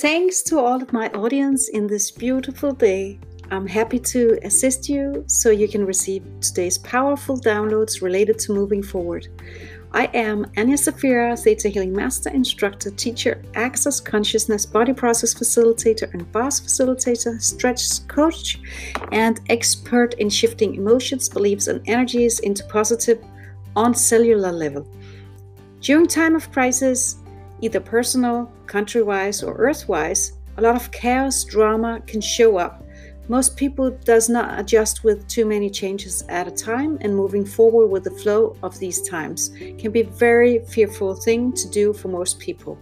Thanks to all of my audience in this beautiful day. I'm happy to assist you so you can receive today's powerful downloads related to moving forward. I am Anja Safira, Theta Healing Master, Instructor, Teacher, Access Consciousness, Body Process Facilitator, and Bars Facilitator, Stretch Coach, and expert in shifting emotions, beliefs, and energies into positive on cellular level. During time of crisis, either personal, country-wise, or earth-wise, a lot of chaos, drama can show up most people does not adjust with too many changes at a time and moving forward with the flow of these times can be a very fearful thing to do for most people.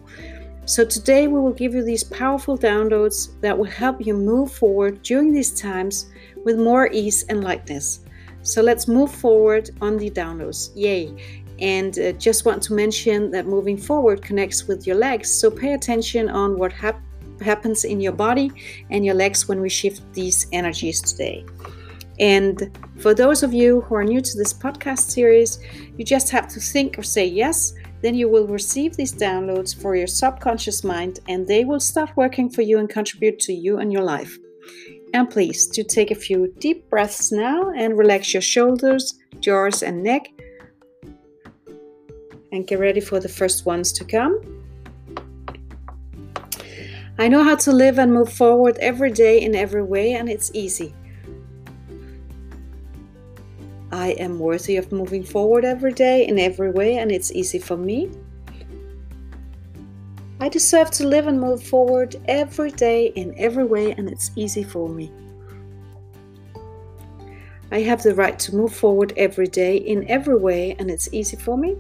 So today we will give you these powerful downloads that will help you move forward during these times with more ease and lightness. So let's move forward on the downloads. Yay! And uh, just want to mention that moving forward connects with your legs. So pay attention on what happens happens in your body and your legs when we shift these energies today. And for those of you who are new to this podcast series, you just have to think or say yes. Then you will receive these downloads for your subconscious mind and they will start working for you and contribute to you and your life. And please do take a few deep breaths now and relax your shoulders, jaws, and neck. And get ready for the first ones to come. I know how to live and move forward every day in every way, and it's easy. I am worthy of moving forward every day in every way, and it's easy for me. I deserve to live and move forward every day in every way, and it's easy for me. I have the right to move forward every day in every way, and it's easy for me.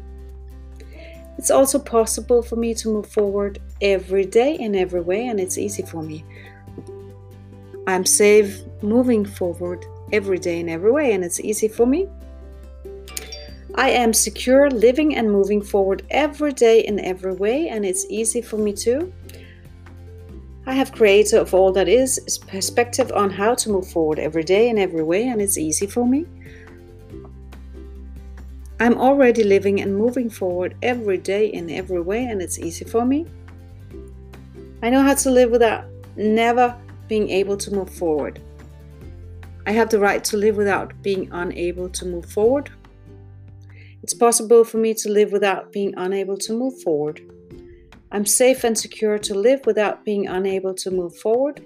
It's also possible for me to move forward every day in every way, and it's easy for me. I'm safe moving forward every day in every way, and it's easy for me. I am secure living and moving forward every day in every way, and it's easy for me too. I have creator of all that is perspective on how to move forward every day in every way, and it's easy for me. I'm already living and moving forward every day in every way, and it's easy for me. I know how to live without never being able to move forward. I have the right to live without being unable to move forward. It's possible for me to live without being unable to move forward. I'm safe and secure to live without being unable to move forward.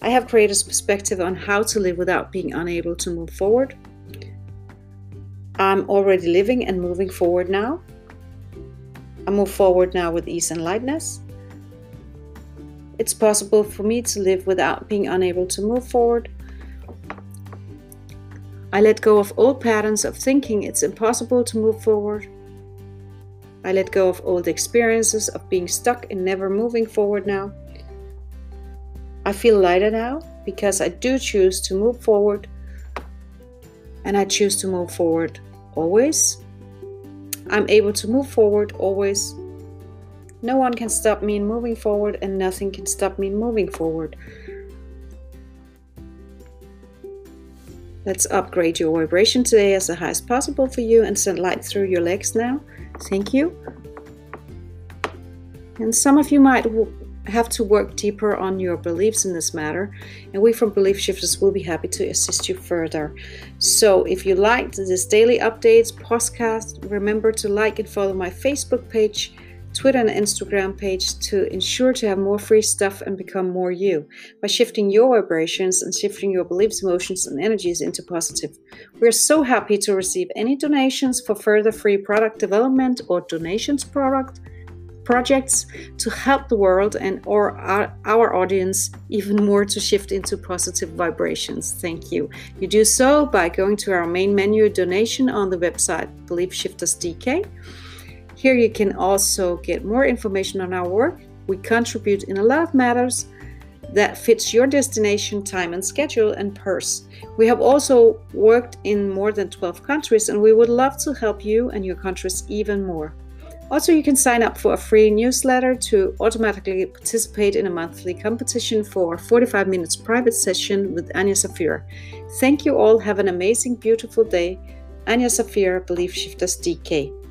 I have created a perspective on how to live without being unable to move forward. I'm already living and moving forward now. I move forward now with ease and lightness. It's possible for me to live without being unable to move forward. I let go of old patterns of thinking it's impossible to move forward. I let go of old experiences of being stuck and never moving forward now. I feel lighter now because I do choose to move forward and I choose to move forward always. I'm able to move forward always. No one can stop me in moving forward, and nothing can stop me in moving forward. Let's upgrade your vibration today as the highest possible for you and send light through your legs now. Thank you. And some of you might have to work deeper on your beliefs in this matter, and we from Belief Shifters will be happy to assist you further. So, if you liked this daily updates podcast, remember to like and follow my Facebook page, Twitter, and Instagram page to ensure to have more free stuff and become more you by shifting your vibrations and shifting your beliefs, emotions, and energies into positive. We're so happy to receive any donations for further free product development or donations product projects to help the world and or our, audience even more to shift into positive vibrations. Thank you. You do so by going to our main menu donation on the website Belief. Here you can also get more information on our work. We contribute in a lot of matters that fits your destination, time and schedule and purse. We have also worked in more than 12 countries and we would love to help you and your countries even more. Also, you can sign up for a free newsletter to automatically participate in a monthly competition for 45 minutes private session with Anja Safira. Thank you all. Have an amazing, beautiful day. Anja Safira, Belief Shifters DK.